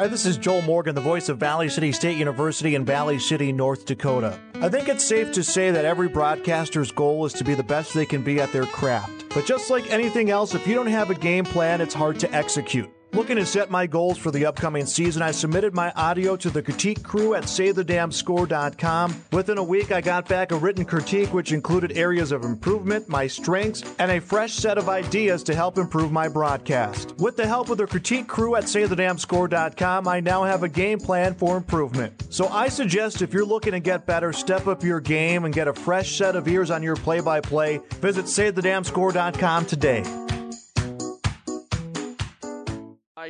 Hi, this is Joel Morgan, the voice of Valley City State University in Valley City, North Dakota. I think it's safe to say that every broadcaster's goal is to be the best they can be at their craft. But just like anything else, if you don't have a game plan, it's hard to execute. Looking to set my goals for the upcoming season, I submitted my audio to the critique crew at saythedamnscore.com. Within a week, I got back a written critique which included areas of improvement, my strengths, and a fresh set of ideas to help improve my broadcast. With the help of the critique crew at saythedamnscore.com, I now have a game plan for improvement. So I suggest if you're looking to get better, step up your game and get a fresh set of ears on your play-by-play, visit saythedamnscore.com today.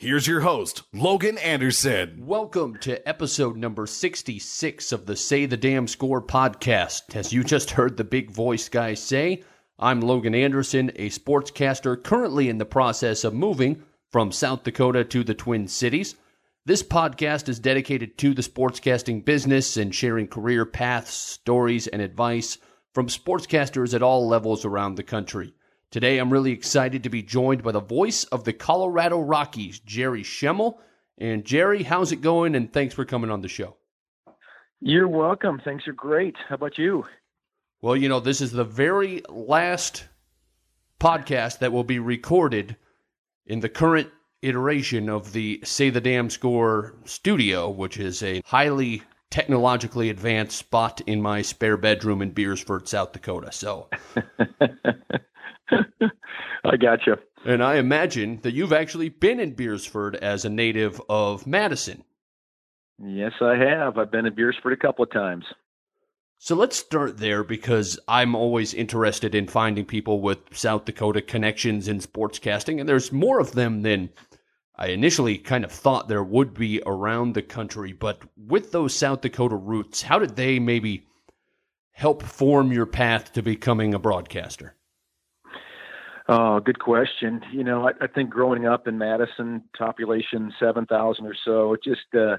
Here's your host, Logan Anderson. Welcome to episode number 66 of the Say the Damn Score podcast. As you just heard the big voice guy say, I'm Logan Anderson, a sportscaster currently in the process of moving from South Dakota to the Twin Cities. This podcast is dedicated to the sportscasting business and sharing career paths, stories, and advice from sportscasters at all levels around the country. Today, I'm really excited to be joined by the voice of the Colorado Rockies, Jerry Schemmel. And Jerry, how's it going? And thanks for coming on the show. You're welcome. Things are great. How about you? Well, you know, this is the very last podcast that will be recorded in the current iteration of the Say the Damn Score studio, which is a highly technologically advanced spot in my spare bedroom in Beresford, South Dakota. So, I gotcha. and I imagine that you've actually been in Beresford as a native of Madison. Yes, I have. I've been in Beresford a couple of times. So let's start there because I'm always interested in finding people with South Dakota connections in sportscasting, and there's more of them than I initially kind of thought there would be around the country. But with those South Dakota roots, how did they maybe help form your path to becoming a broadcaster? Oh, good question. You know, I, I think growing up in Madison, population 7,000 or so, it just uh,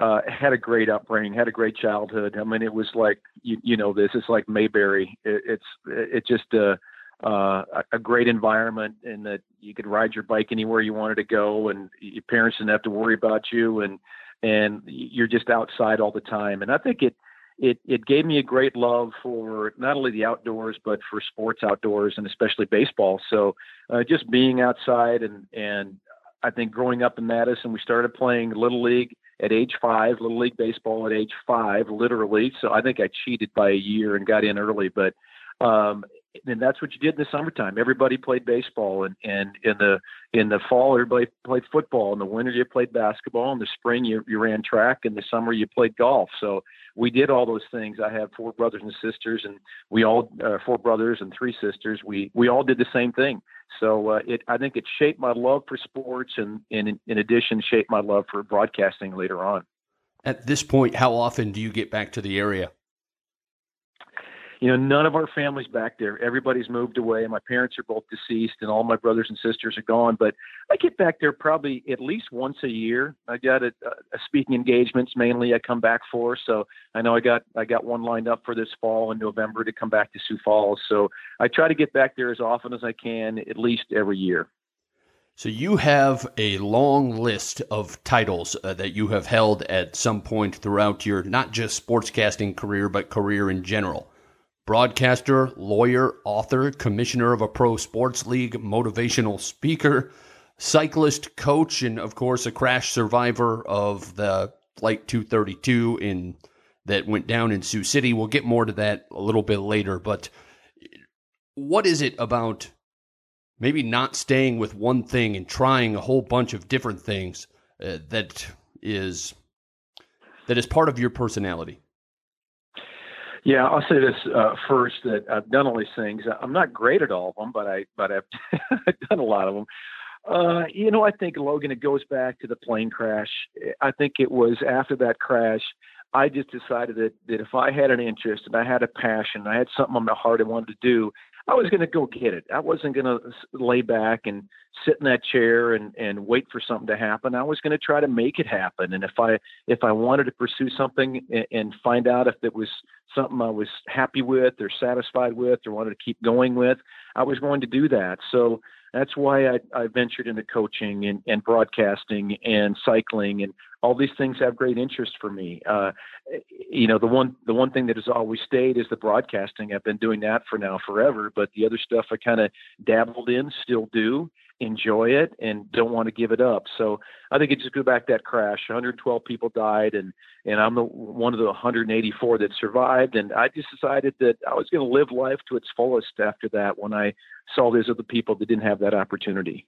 uh, had a great upbringing, had a great childhood. I mean, it was like, you, you know, this is like Mayberry. It, it's, it just, uh, uh, a- great environment in that you could ride your bike anywhere you wanted to go and your parents didn't have to worry about you and, and you're just outside all the time. And I think it, it, it gave me a great love for not only the outdoors, but for sports outdoors and especially baseball. So, uh, just being outside and, and I think growing up in Madison, we started playing little league at age five, little league baseball at age five, literally. So I think I cheated by a year and got in early, but, um, and that's what you did in the summertime. Everybody played baseball, and and in the in the fall, everybody played football. In the winter, you played basketball. In the spring, you you ran track. In the summer, you played golf. So we did all those things. I have four brothers and sisters, and we all uh, four brothers and three sisters. We we all did the same thing. So uh, it I think it shaped my love for sports, and, and in, in addition, shaped my love for broadcasting later on. At this point, how often do you get back to the area? You know, none of our families back there. Everybody's moved away. My parents are both deceased, and all my brothers and sisters are gone. But I get back there probably at least once a year. I got a, a speaking engagements mainly. I come back for, so I know I got I got one lined up for this fall in November to come back to Sioux Falls. So I try to get back there as often as I can, at least every year. So you have a long list of titles uh, that you have held at some point throughout your not just sportscasting career, but career in general. Broadcaster, lawyer, author, commissioner of a pro sports league, motivational speaker, cyclist, coach, and of course a crash survivor of the Flight 232 in that went down in Sioux City. We'll get more to that a little bit later, but what is it about maybe not staying with one thing and trying a whole bunch of different things uh, that is that is part of your personality Yeah, I'll say this uh, first that I've done all these things. I'm not great at all of them, but I but I've, done a lot of them. Uh, you know, I think Logan, it goes back to the plane crash. I think it was after that crash, I just decided that, that if I had an interest and I had a passion, I had something on my heart I wanted to do, I was going to go get it. I wasn't going to lay back and sit in that chair and and wait for something to happen. I was going to try to make it happen. And if I if I wanted to pursue something and, and find out if it was something I was happy with or satisfied with or wanted to keep going with, I was going to do that. So that's why I, I ventured into coaching and, and broadcasting and cycling and all these things have great interest for me. Uh, you know, the one the one thing that has always stayed is the broadcasting. I've been doing that for now forever, but the other stuff I kind of dabbled in, still do enjoy it and don't want to give it up. So I think it just go back that crash. 112 people died, and and I'm the one of the 184 that survived. And I just decided that I was going to live life to its fullest after that. When I saw these other people that didn't have that opportunity.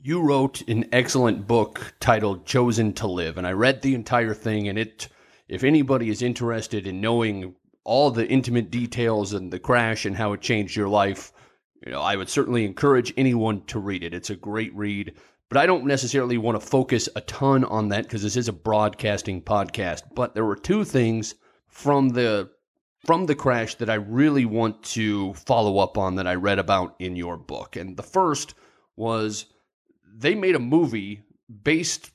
You wrote an excellent book titled "Chosen to Live," and I read the entire thing. And it, if anybody is interested in knowing all the intimate details and the crash and how it changed your life you know, I would certainly encourage anyone to read it. It's a great read, but I don't necessarily want to focus a ton on that because this is a broadcasting podcast. But there were two things from the from the crash that I really want to follow up on that I read about in your book. And the first was they made a movie based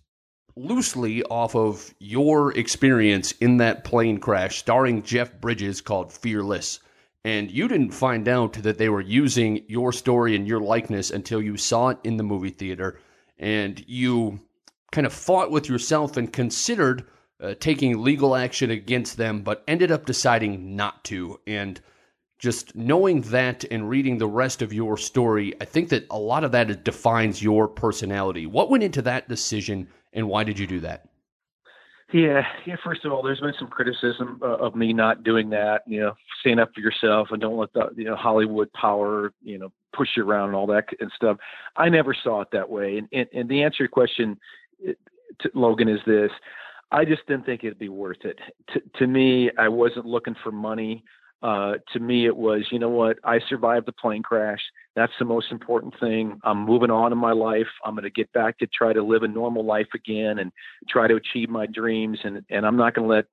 loosely off of your experience in that plane crash starring Jeff Bridges called Fearless. And you didn't find out that they were using your story and your likeness until you saw it in the movie theater. And you kind of fought with yourself and considered uh, taking legal action against them but ended up deciding not to. And just knowing that and reading the rest of your story i think that a lot of that defines your personality what went into that decision and why did you do that yeah, yeah. First of all, there's been some criticism uh, of me not doing that. You know, stand up for yourself and don't let the you know Hollywood power you know push you around and all that and stuff. I never saw it that way. And and, and the answer to your question, to Logan, is this: I just didn't think it'd be worth it. To, to me, I wasn't looking for money uh, to me, it was, you know what, I survived the plane crash. That's the most important thing. I'm moving on in my life. I'm going to get back to try to live a normal life again and try to achieve my dreams. And, and I'm not going to let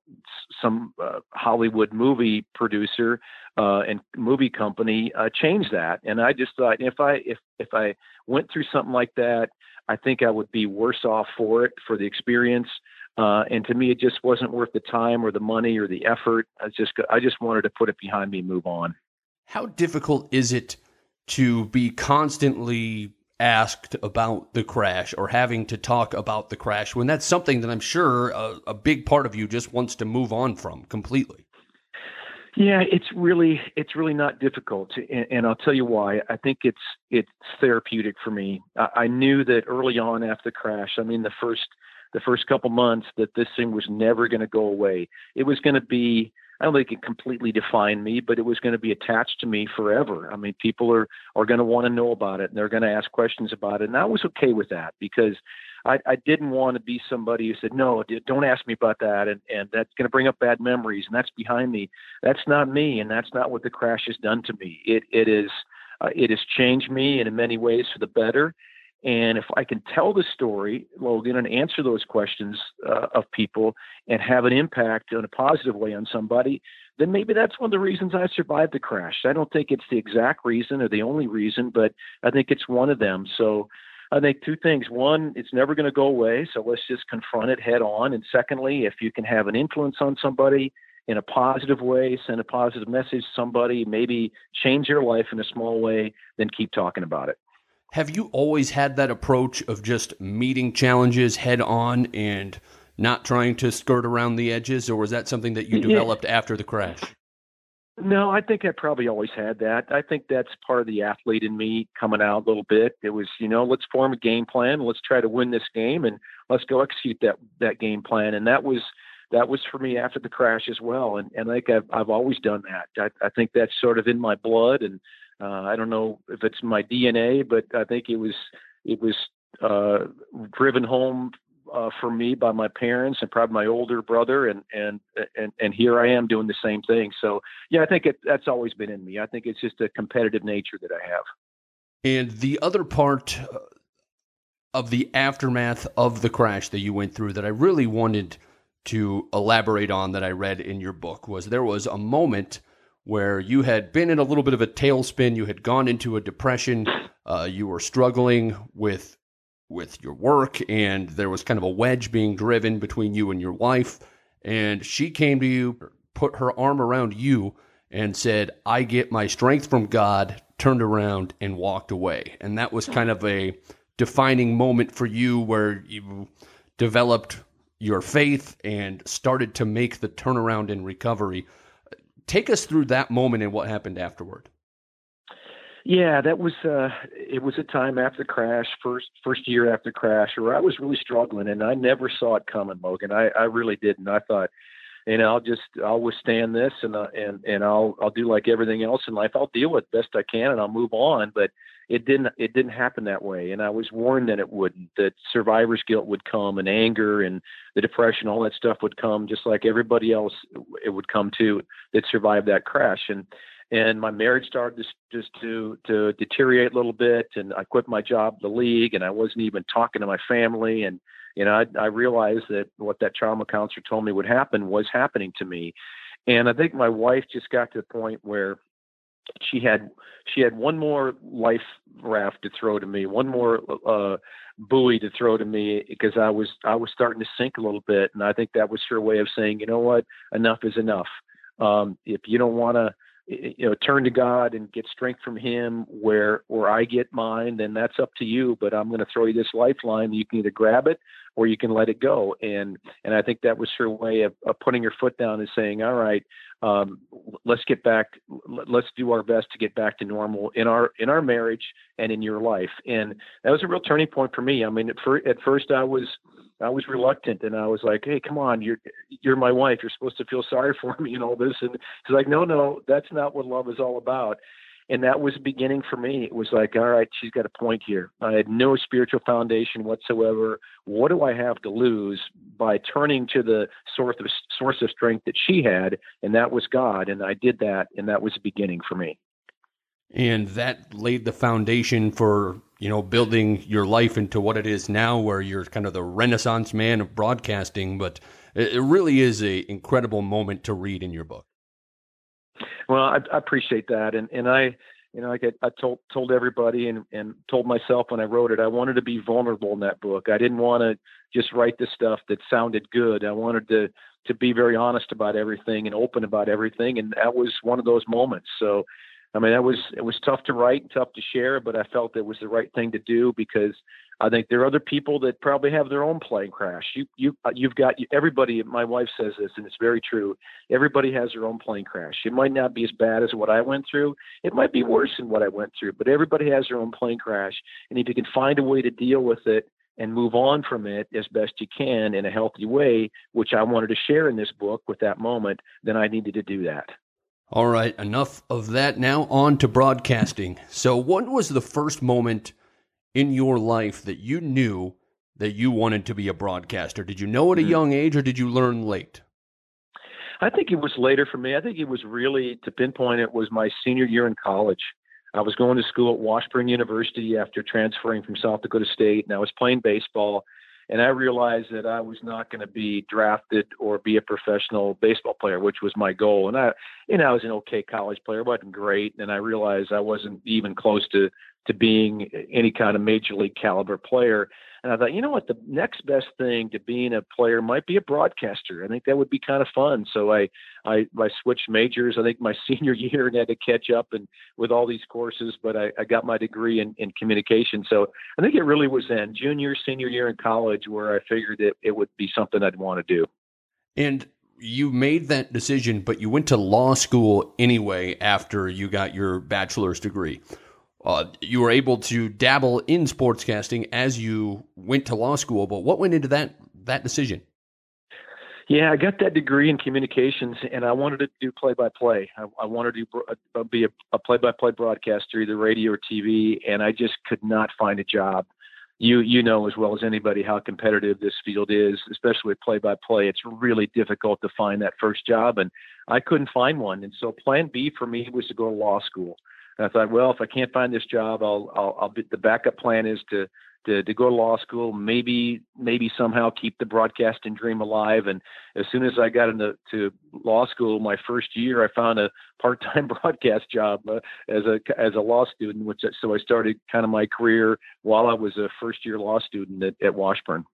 some uh, Hollywood movie producer uh, and movie company uh, change that. And I just thought if I if if I went through something like that, I think I would be worse off for it for the experience. Uh, and to me, it just wasn't worth the time or the money or the effort. I just I just wanted to put it behind me and move on. How difficult is it to be constantly asked about the crash or having to talk about the crash when that's something that I'm sure a, a big part of you just wants to move on from completely? Yeah, it's really it's really not difficult, and, and, I'll tell you why. I think it's it's therapeutic for me. I, I knew that early on after the crash. I mean, the first the first couple months that this thing was never going to go away. It was going to be I don't think it completely defined me, but it was going to be attached to me forever. I mean, people are are going to want to know about it and they're going to ask questions about it, and I was okay with that because I, I didn't want to be somebody who said, "No, don't ask me about that," and and that's going to bring up bad memories, and that's behind me. That's not me, and that's not what the crash has done to me. It it is uh, it has changed me, and in many ways for the better. And if I can tell the story, Logan, and answer those questions uh, of people and have an impact in a positive way on somebody, then maybe that's one of the reasons I survived the crash. I don't think it's the exact reason or the only reason, but I think it's one of them. So I think two things. One, it's never going to go away. So let's just confront it head on. And secondly, if you can have an influence on somebody in a positive way, send a positive message to somebody, maybe change your life in a small way, then keep talking about it. Have you always had that approach of just meeting challenges head on and not trying to skirt around the edges, or was that something that you developed yeah. after the crash? No, I think I probably always had that. I think that's part of the athlete in me coming out a little bit. It was, you know, let's form a game plan, let's try to win this game, and let's go execute that that game plan. And that was that was for me after the crash as well. And and I think I've I've always done that. I, I think that's sort of in my blood, and uh, I don't know if it's my DNA, but I think it was it was uh, driven home uh, for me by my parents and probably my older brother, and and and and here I am doing the same thing. So yeah, I think it, that's always been in me. I think it's just a competitive nature that I have. And the other part of the aftermath of the crash that you went through that I really wanted to elaborate on that I read in your book was there was a moment where you had been in a little bit of a tailspin, you had gone into a depression, uh, you were struggling with with your work, and there was kind of a wedge being driven between you and your wife, and she came to you, put her arm around you, and said, "I get my strength from God." Turned around and walked away, and that was kind of a defining moment for you where you developed your faith and started to make the turnaround in recovery. Take us through that moment and what happened afterward. Yeah, that was uh it was a time after crash, first first year after crash, where I was really struggling and I never saw it coming, Logan. I, I really didn't. I thought, know, I'll just I'll withstand this and uh, and and I'll I'll do like everything else in life. I'll deal with best I can and I'll move on. But it didn't it didn't happen that way and i was warned that it wouldn't that survivor's guilt would come and anger and the depression all that stuff would come just like everybody else it would come to that survived that crash and and my marriage started just just to to deteriorate a little bit and i quit my job the league and i wasn't even talking to my family and you know I, I realized that what that trauma counselor told me would happen was happening to me. And i think my wife just got to the point where she had she had one more life raft to throw to me, one more uh, buoy to throw to me because I was I was starting to sink a little bit, and I think that was her way of saying, you know what, enough is enough. Um, if you don't want to you know turn to god and get strength from him where where i get mine then that's up to you but i'm going to throw you this lifeline you can either grab it or you can let it go. And and i think that was her way of, of putting her foot down and saying all right um, let's get back let's do our best to get back to normal in our in our marriage and in your life. And that was a real turning point for me. I mean at, fir- at first i was I was reluctant and I was like, Hey, come on, you're you're my wife. You're supposed to feel sorry for me and all this. And he's like, No, no, that's not what love is all about. And that was the beginning for me. It was like, all right, she's got a point here. I had no spiritual foundation whatsoever. What do I have to lose by turning to the source of source of strength that she had, and that was God. And I did that, and that was the beginning for me. And that laid the foundation for you know, building your life into what it is now, where you're kind of the renaissance man of broadcasting. But it really is a incredible moment to read in your book. Well, I, I appreciate that, and and I, you know, like I, I told told everybody and and told myself when I wrote it, I wanted to be vulnerable in that book. I didn't want to just write the stuff that sounded good. I wanted to to be very honest about everything and open about everything, and that was one of those moments. So I mean, that was it was tough to write, and tough to share, but I felt it was the right thing to do because I think there are other people that probably have their own plane crash. You you uh, you've got everybody. My wife says this, and it's very true. Everybody has their own plane crash. It might not be as bad as what I went through. It might be worse than what I went through, but everybody has their own plane crash. And if you can find a way to deal with it and move on from it as best you can in a healthy way, which I wanted to share in this book with that moment, then I needed to do that. All right, enough of that. Now on to broadcasting. So, what was the first moment in your life that you knew that you wanted to be a broadcaster? Did you know at a mm-hmm. young age or did you learn late? I think it was later for me. I think it was really to pinpoint it was my senior year in college. I was going to school at Washburn University after transferring from South Dakota State, and I was playing baseball and I realized that I was not going to be drafted or be a professional baseball player, which was my goal. And I, you know, I was an okay college player, wasn't great, and I realized I wasn't even close to to being any kind of major league caliber player. And I thought, you know what, the next best thing to being a player might be a broadcaster. I think that would be kind of fun. So I, I, I switched majors. I think my senior year and had to catch up and with all these courses, but I, I got my degree in, in communication. So I think it really was then junior, senior year in college where I figured it, it would be something I'd want to do. And you made that decision, but you went to law school anyway after you got your bachelor's degree uh, you were able to dabble in sportscasting as you went to law school. But what went into that that decision? Yeah, I got that degree in communications, and I wanted to do play-by-play. I, I wanted to uh, be a, a play-by-play broadcaster, either radio or TV, and I just could not find a job. You you know as well as anybody how competitive this field is, especially with play-by-play. It's really difficult to find that first job, and I couldn't find one. And so, Plan B for me was to go to law school. And I thought, well, if I can't find this job, I'll, I'll, I'll be, the backup plan is to to, to go to law school, maybe maybe somehow keep the broadcasting dream alive. And as soon as I got into to law school, my first year, I found a part-time broadcast job uh, as a as a law student. Which so I started kind of my career while I was a first-year law student at, at Washburn.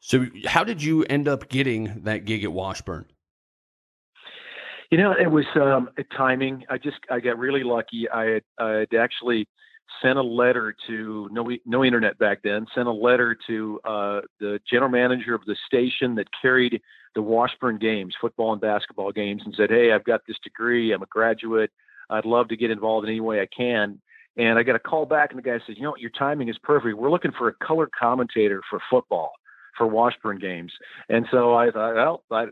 So, how did you end up getting that gig at Washburn? You know, it was um, timing. I just I got really lucky. I had, I had actually sent a letter to no no internet back then. Sent a letter to uh, the general manager of the station that carried the Washburn games, football and basketball games, and said, "Hey, I've got this degree. I'm a graduate. I'd love to get involved in any way I can." And I got a call back, and the guy said, "You know, your timing is perfect. We're looking for a color commentator for football." For Washburn games, and so I thought, well, I,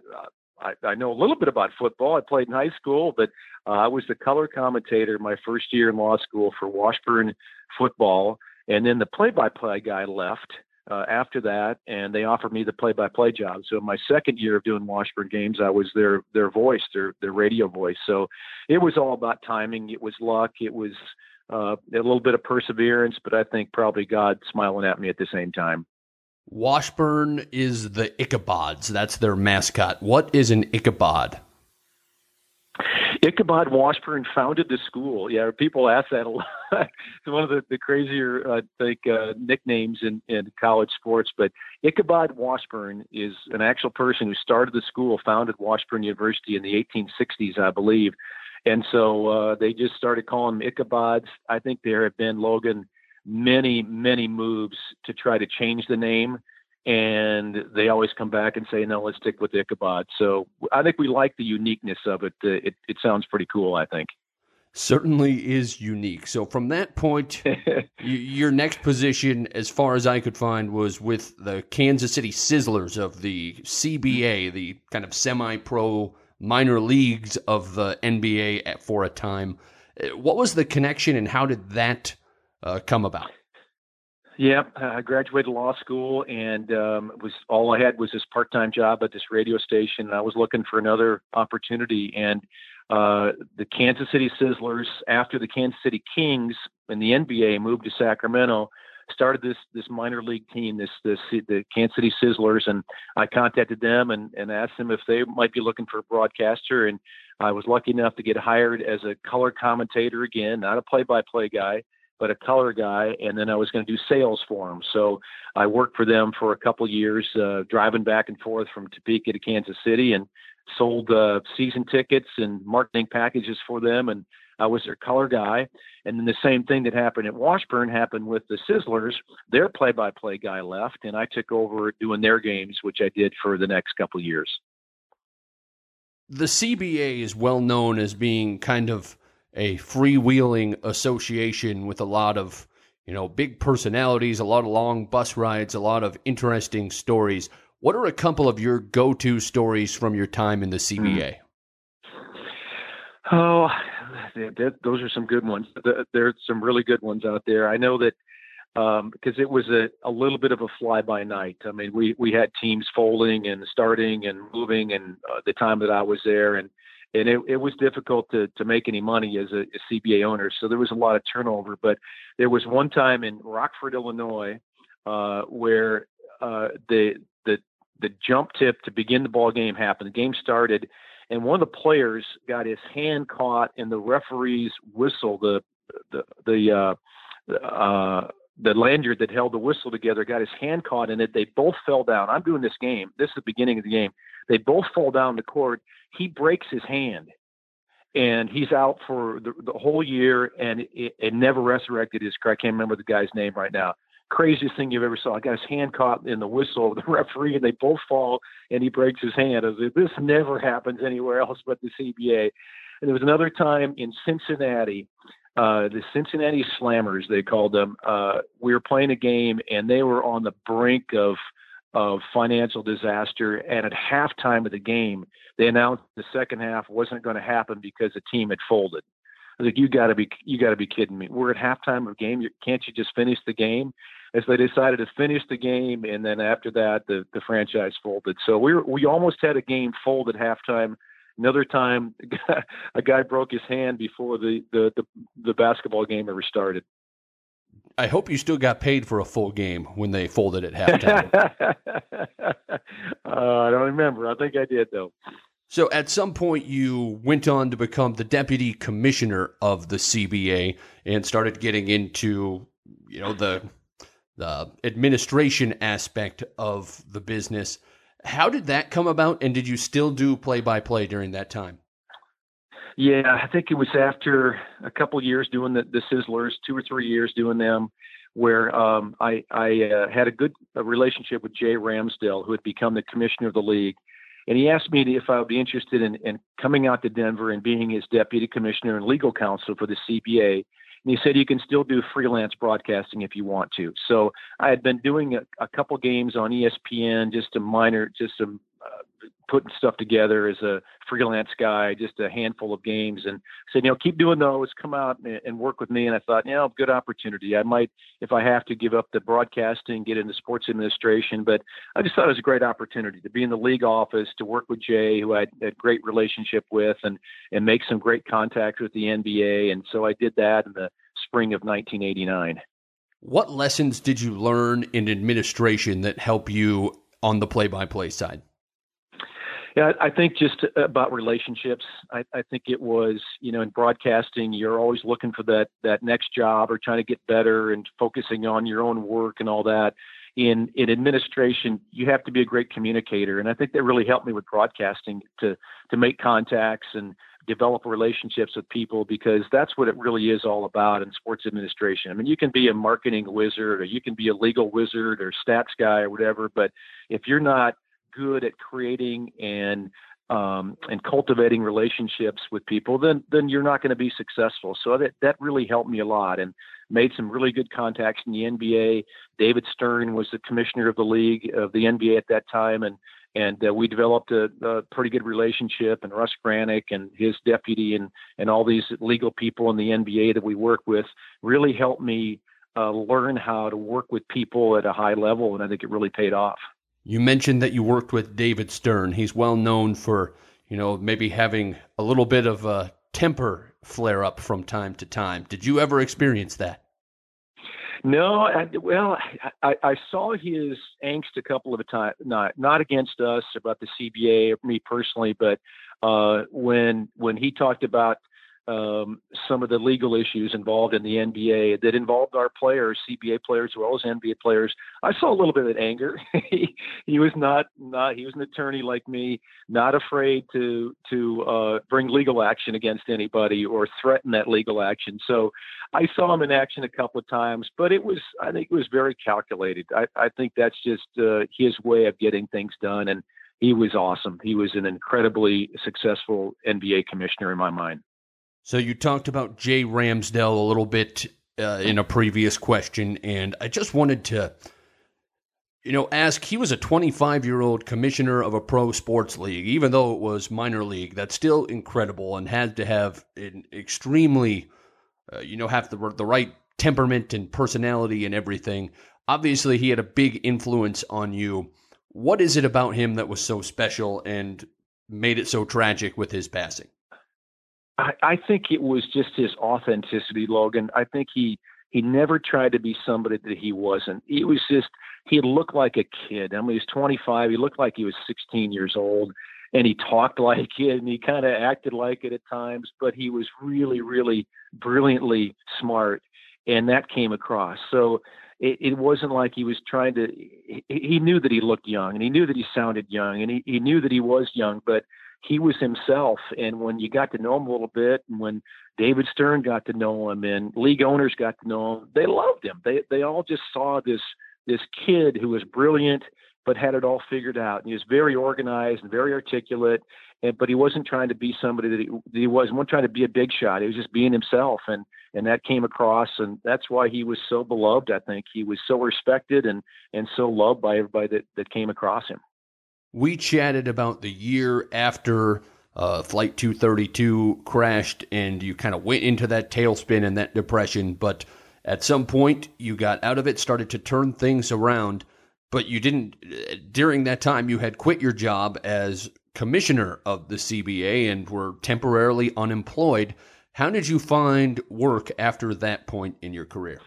I, I know a little bit about football. I played in high school, but uh, I was the color commentator my first year in law school for Washburn football. And then the play-by-play guy left uh, after that, and they offered me the play-by-play job. So my second year of doing Washburn games, I was their their voice, their their radio voice. So it was all about timing. It was luck. It was uh, a little bit of perseverance, but I think probably God smiling at me at the same time. Washburn is the Ichabods. That's their mascot. What is an Ichabod? Ichabod Washburn founded the school. Yeah, people ask that a lot. it's one of the, the crazier, uh, I think, uh, nicknames in, in college sports. But Ichabod Washburn is an actual person who started the school, founded Washburn University in the 1860s, I believe. And so uh, they just started calling them Ichabods. I think there have been, Logan, many, many moves to try to change the name. And they always come back and say, no, let's stick with Ichabod. So I think we like the uniqueness of it. Uh, it, it sounds pretty cool, I think. Certainly is unique. So from that point, your next position, as far as I could find, was with the Kansas City Sizzlers of the CBA, the kind of semi pro minor leagues of the NBA for a time. Uh, what was the connection and how did that uh, come about? Yeah, I graduated law school, and um, was all I had was this part-time job at this radio station. And I was looking for another opportunity, and uh, the Kansas City Sizzlers, after the Kansas City Kings in the NBA moved to Sacramento, started this this minor league team, this this the Kansas City Sizzlers, and I contacted them and, and asked them if they might be looking for a broadcaster, and I was lucky enough to get hired as a color commentator again, not a play-by-play guy but a color guy, and then I was going to do sales for them. So I worked for them for a couple years, uh, driving back and forth from Topeka to Kansas City, and sold uh, season tickets and marketing packages for them. And I was their color guy. And then the same thing that happened at Washburn happened with the Sizzlers. Their play-by-play guy left, and I took over doing their games, which I did for the next couple years. The CBA is well known as being kind of a freewheeling association with a lot of you know big personalities, a lot of long bus rides, a lot of interesting stories. What are a couple of your go-to stories from your time in the CBA? Oh, those are some good ones. There's some really good ones out there. I know that um, because it was a, a little bit of a fly by night. I mean, we, we had teams folding and starting and moving, and uh, the time that I was there, and and it, it was difficult to to make any money as a, a CBA owner. So there was a lot of turnover. But there was one time in Rockford, Illinois, uh, where uh, the the the jump tip to begin the ball game happened. The game started, and one of the players got his hand caught in the referee's whistle. The the the uh, uh, the lanyard that held the whistle together got his hand caught in it. They both fell down. I'm doing this game. This is the beginning of the game. They both fall down the court. He breaks his hand, and he's out for the, the whole year, and it, it never resurrected his. I can't remember the guy's name right now. Craziest thing you've ever saw. I got his hand caught in the whistle of the referee, and they both fall, and he breaks his hand. I was like, this never happens anywhere else but the CBA. And there was another time in Cincinnati uh, the Cincinnati Slammers, they called them. Uh, we were playing a game, and they were on the brink of of financial disaster. And at halftime of the game, they announced the second half wasn't going to happen because the team had folded. I was like, "You got to be, you got to be kidding me! We're at halftime of the game. You, can't you just finish the game?" As they decided to finish the game, and then after that, the the franchise folded. So we were, we almost had a game fold at halftime Another time, a guy broke his hand before the, the, the, the basketball game ever started. I hope you still got paid for a full game when they folded at halftime. uh, I don't remember. I think I did though. So at some point, you went on to become the deputy commissioner of the CBA and started getting into, you know, the the administration aspect of the business. How did that come about, and did you still do play by play during that time? Yeah, I think it was after a couple years doing the, the Sizzlers, two or three years doing them, where um, I, I uh, had a good a relationship with Jay Ramsdell, who had become the commissioner of the league. And he asked me if I would be interested in, in coming out to Denver and being his deputy commissioner and legal counsel for the CBA. And he said you can still do freelance broadcasting if you want to. So I had been doing a, a couple games on ESPN, just a minor, just some uh, putting stuff together as a freelance guy, just a handful of games, and said, you know, keep doing those. Come out and, work with me. And I thought, you know, good opportunity. I might, if I have to, give up the broadcasting, get into sports administration. But I just thought it was a great opportunity to be in the league office, to work with Jay, who I had a great relationship with, and and make some great contacts with the NBA. And so I did that in the spring of 1989. What lessons did you learn in administration that help you on the play-by-play side? Yeah, I think just uh, about relationships. I, I think it was, you know, in broadcasting, you're always looking for that that next job or trying to get better and focusing on your own work and all that. In in administration, you have to be a great communicator, and I think that really helped me with broadcasting to to make contacts and develop relationships with people because that's what it really is all about in sports administration. I mean, you can be a marketing wizard or you can be a legal wizard or stats guy or whatever, but if you're not good at creating and um, and cultivating relationships with people, then then you're not going to be successful. So that that really helped me a lot, and made some really good contacts in the NBA. David Stern was the commissioner of the league of the NBA at that time, and and uh, we developed a, a, pretty good relationship. And Russ Granik and his deputy and and all these legal people in the NBA that we work with really helped me uh, learn how to work with people at a high level, and I think it really paid off. You mentioned that you worked with David Stern. He's well known for, you know, maybe having a little bit of a temper flare up from time to time. Did you ever experience that? No, I, well, I, I saw his angst a couple of times, not not against us about the CBA me personally, but uh, when when he talked about um, some of the legal issues involved in the NBA that involved our players, CBA players as well as NBA players. I saw a little bit of anger. he, was not not he was an attorney like me, not afraid to to uh, bring legal action against anybody or threaten that legal action. So I saw him in action a couple of times, but it was I think it was very calculated. I, I think that's just uh, his way of getting things done and. He was awesome. He was an incredibly successful NBA commissioner in my mind. So you talked about Jay Ramsdell a little bit uh, in a previous question, and I just wanted to, you know, ask. He was a 25 year old commissioner of a pro sports league, even though it was minor league. That's still incredible, and had to have an extremely, uh, you know, have the the right temperament and personality and everything. Obviously, he had a big influence on you. What is it about him that was so special and made it so tragic with his passing? I, I think it was just his authenticity, Logan. I think he he never tried to be somebody that he wasn't. He was just he looked like a kid. I mean, he was 25. He looked like he was 16 years old, and he talked like it, and he kind of acted like it at times. But he was really, really brilliantly smart, and that came across. So it, it wasn't like he was trying to. He, he knew that he looked young, and he knew that he sounded young, and he, he knew that he was young, but he was himself. And when you got to know him a little bit, and when David Stern got to know him, and league owners got to know him, they loved him. They they all just saw this this kid who was brilliant but had it all figured out. And he was very organized and very articulate, and but he wasn't trying to be somebody that he, that he was. wasn't trying to be a big shot. He was just being himself, and and that came across, and that's why he was so beloved. I think he was so respected and and so loved by everybody that that came across him we chatted about the year after uh, Flight 232 crashed and you kind of went into that tailspin and that depression. But at some point, you got out of it, started to turn things around. But you didn't, during that time, you had quit your job as commissioner of the CBA and were temporarily unemployed. How did you find work after that point in your career?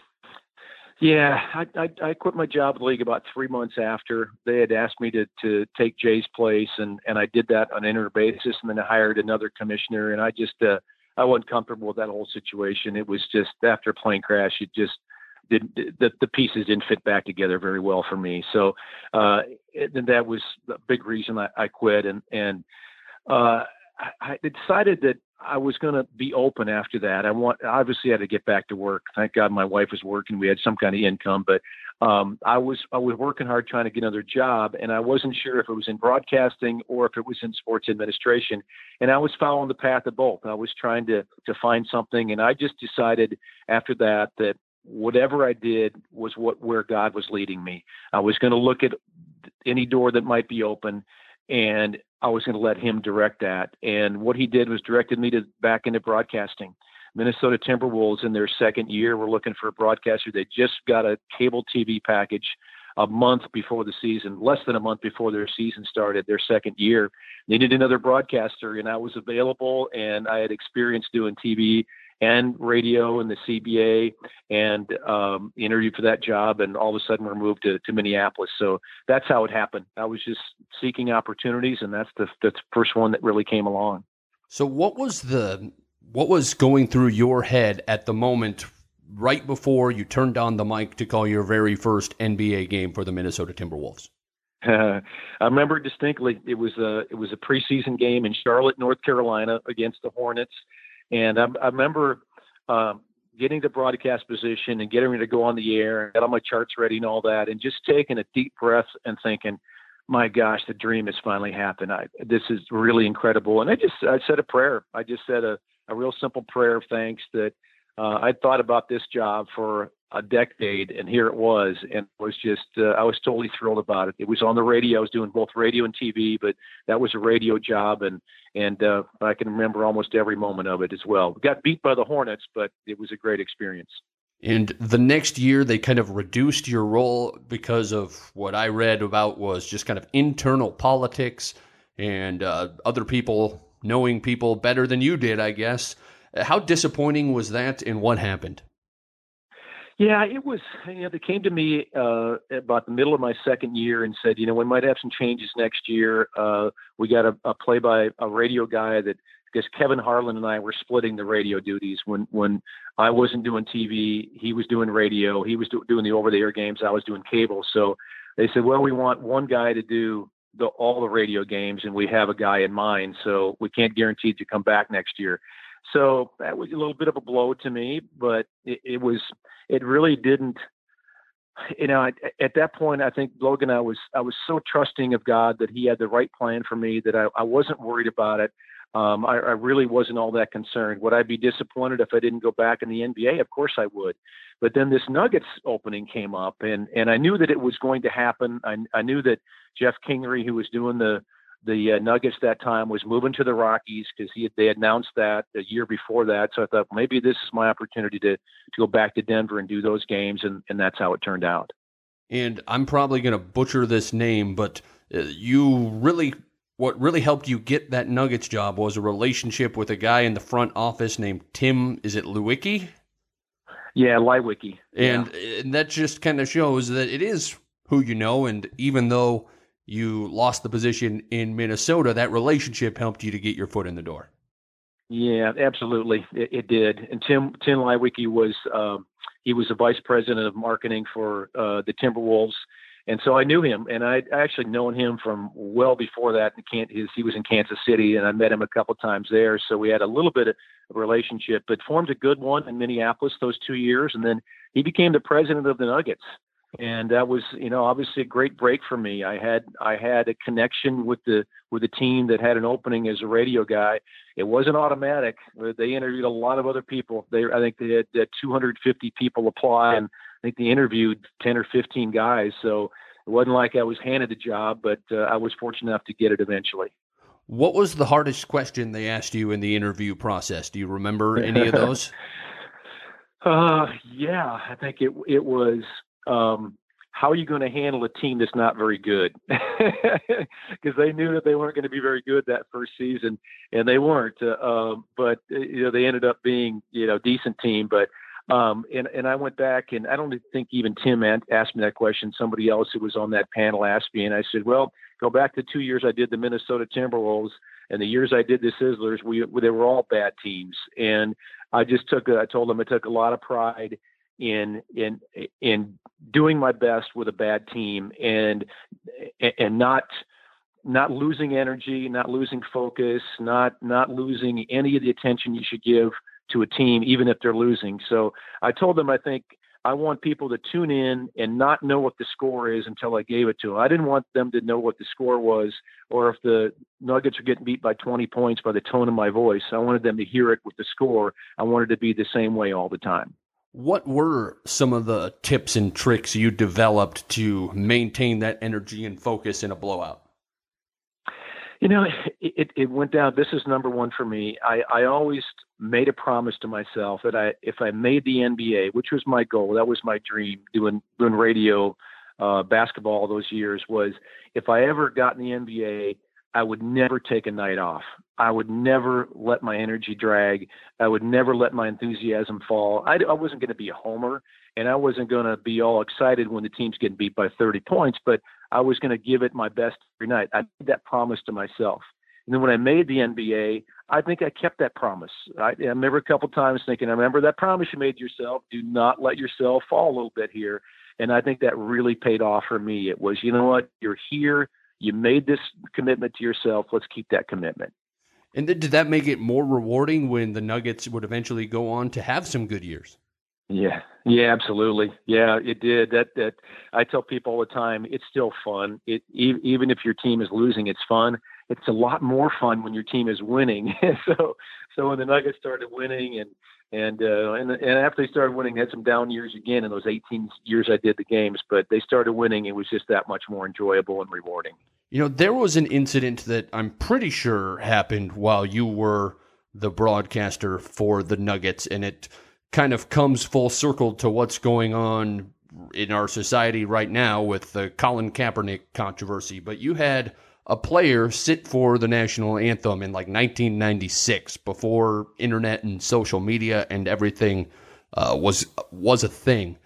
Yeah, I, I, I quit my job at the league about three months after they had asked me to to take Jay's place, and and I did that on an interim basis, and then I hired another commissioner, and I just uh, I wasn't comfortable with that whole situation. It was just after a plane crash, it just didn't the, the pieces didn't fit back together very well for me. So uh, it, that was the big reason I, I quit, and and uh, I, I decided that I was going to be open after that. I want obviously I had to get back to work. Thank God my wife was working. We had some kind of income, but um, I was I was working hard trying to get another job, and I wasn't sure if it was in broadcasting or if it was in sports administration. And I was following the path of both. I was trying to to find something, and I just decided after that that whatever I did was what where God was leading me. I was going to look at any door that might be open, and I was going to let him direct that. And what he did was directed me to back into broadcasting. Minnesota Timberwolves in their second year were looking for a broadcaster. They just got a cable TV package a month before the season, less than a month before their season started, their second year. They needed another broadcaster, and I was available, and I had experience doing TV and radio and the CBA and um, interviewed for that job. And all of a sudden we're moved to, to Minneapolis. So that's how it happened. I was just seeking opportunities and that's the, the first one that really came along. So what was the, what was going through your head at the moment right before you turned on the mic to call your very first NBA game for the Minnesota Timberwolves? Uh, I remember distinctly. It was a it was a preseason game in Charlotte, North Carolina, against the Hornets, and I, I remember um, getting the broadcast position and getting ready to go on the air and get all my charts ready and all that, and just taking a deep breath and thinking, my gosh, the dream has finally happened. I, this is really incredible. And I just, I said a prayer. I just said a, a real simple prayer of thanks that uh, I'd thought about this job for a decade, and here it was, and it was just uh, I was totally thrilled about it. It was on the radio. I was doing both radio and TV, but that was a radio job, and and uh, I can remember almost every moment of it as well. Got beat by the Hornets, but it was a great experience. And the next year, they kind of reduced your role because of what I read about was just kind of internal politics and uh, other people knowing people better than you did, I guess. How disappointing was that, and what happened? Yeah, it was. You know, they came to me uh, about the middle of my second year and said, you know, we might have some changes next year. Uh, we got a, a play by a radio guy that because Kevin Harlan and I were splitting the radio duties when when I wasn't doing TV, he was doing radio. He was do, doing the over the air games. I was doing cable. So they said, well, we want one guy to do the, all the radio games, and we have a guy in mind. So we can't guarantee to come back next year. So that was a little bit of a blow to me, but it, it was, it really didn't, you know, at, at, that point, I think Logan, I was, I was so trusting of God that he had the right plan for me that I, I wasn't worried about it. Um, I, I really wasn't all that concerned. Would I be disappointed if I didn't go back in the NBA? Of course I would. But then this Nuggets opening came up, and and I knew that it was going to happen. I, I knew that Jeff Kingery, who was doing the the uh, Nuggets that time was moving to the Rockies because he had, they announced that a year before that. So I thought maybe this is my opportunity to to go back to Denver and do those games, and and that's how it turned out. And I'm probably going to butcher this name, but uh, you really what really helped you get that Nuggets job was a relationship with a guy in the front office named Tim. Is it Leiweke? Yeah, Leiweke. And yeah. and that just kind of shows that it is who you know, and even though you lost the position in Minnesota, that relationship helped you to get your foot in the door. Yeah, absolutely, it, it did. And Tim Tim Leiweke was um, he was the vice president of marketing for uh, the Timberwolves, and so I knew him, and I actually known him from well before that. His, he was in Kansas City, and I met him a couple times there, so we had a little bit of a relationship, but formed a good one in Minneapolis those two years, and then he became the president of the Nuggets and that was you know obviously a great break for me. I had i had a connection with the with the team that had an opening as a radio guy. It wasn't automatic they interviewed a lot of other people. They i think they had, had 250 people apply and i think they interviewed 10 or 15 guys. So it wasn't like i was handed the job but uh, i was fortunate enough to get it eventually. What was the hardest question they asked you in the interview process? Do you remember any of those? Uh yeah i think it it was um, how are you going to handle a team that's not very good? Because they knew that they weren't going to be very good that first season, and they weren't. Uh, um, but uh, you know, they ended up being you know decent team. But Um, and and I went back and I don't think even Tim asked me that question. Somebody else who was on that panel asked me, and I said, well, go back to two years I did the Minnesota Timberwolves, and the years I did the Sizzlers, we they were all bad teams, and I just took I told them I took a lot of pride in in in doing my best with a bad team and and not not losing energy, not losing focus, not not losing any of the attention you should give to a team, even if they're losing. So I told them I think I want people to tune in and not know what the score is until I gave it to them. I didn't want them to know what the score was or if the Nuggets are getting beat by 20 points by the tone of my voice. I wanted them to hear it with the score. I wanted to be the same way all the time. What were some of the tips and tricks you developed to maintain that energy and focus in a blowout? You know, it, it, went down. This is number one for me. I, I always made a promise to myself that I, if I made the NBA, which was my goal, that was my dream, doing doing radio, uh, basketball those years, was if I ever got in the NBA, I would never take a night off. I would never let my energy drag. I would never let my enthusiasm fall. I, I wasn't going to be a homer, and I wasn't going to be all excited when the team's getting beat by 30 points, but I was going to give it my best every night. I made that promise to myself. And then when I made the NBA, I think I kept that promise. I, I remember a couple times thinking, I remember that promise you made yourself. Do not let yourself fall a little bit here. And I think that really paid off for me. It was, you know what, you're here you made this commitment to yourself. Let's keep that commitment. And did that make it more rewarding when the Nuggets would eventually go on to have some good years? Yeah, yeah, absolutely. Yeah, it did. That that I tell people all the time. It's still fun. It even if your team is losing, it's fun. It's a lot more fun when your team is winning. so so when the Nuggets started winning and and uh, and and after they started winning, they had some down years again in those 18 years I did the games. But they started winning, it was just that much more enjoyable and rewarding. You know, there was an incident that I'm pretty sure happened while you were the broadcaster for the Nuggets, and it kind of comes full circle to what's going on in our society right now with the Colin Kaepernick controversy. But you had a player sit for the national anthem in like 1996 before internet and social media and everything uh, was was a thing.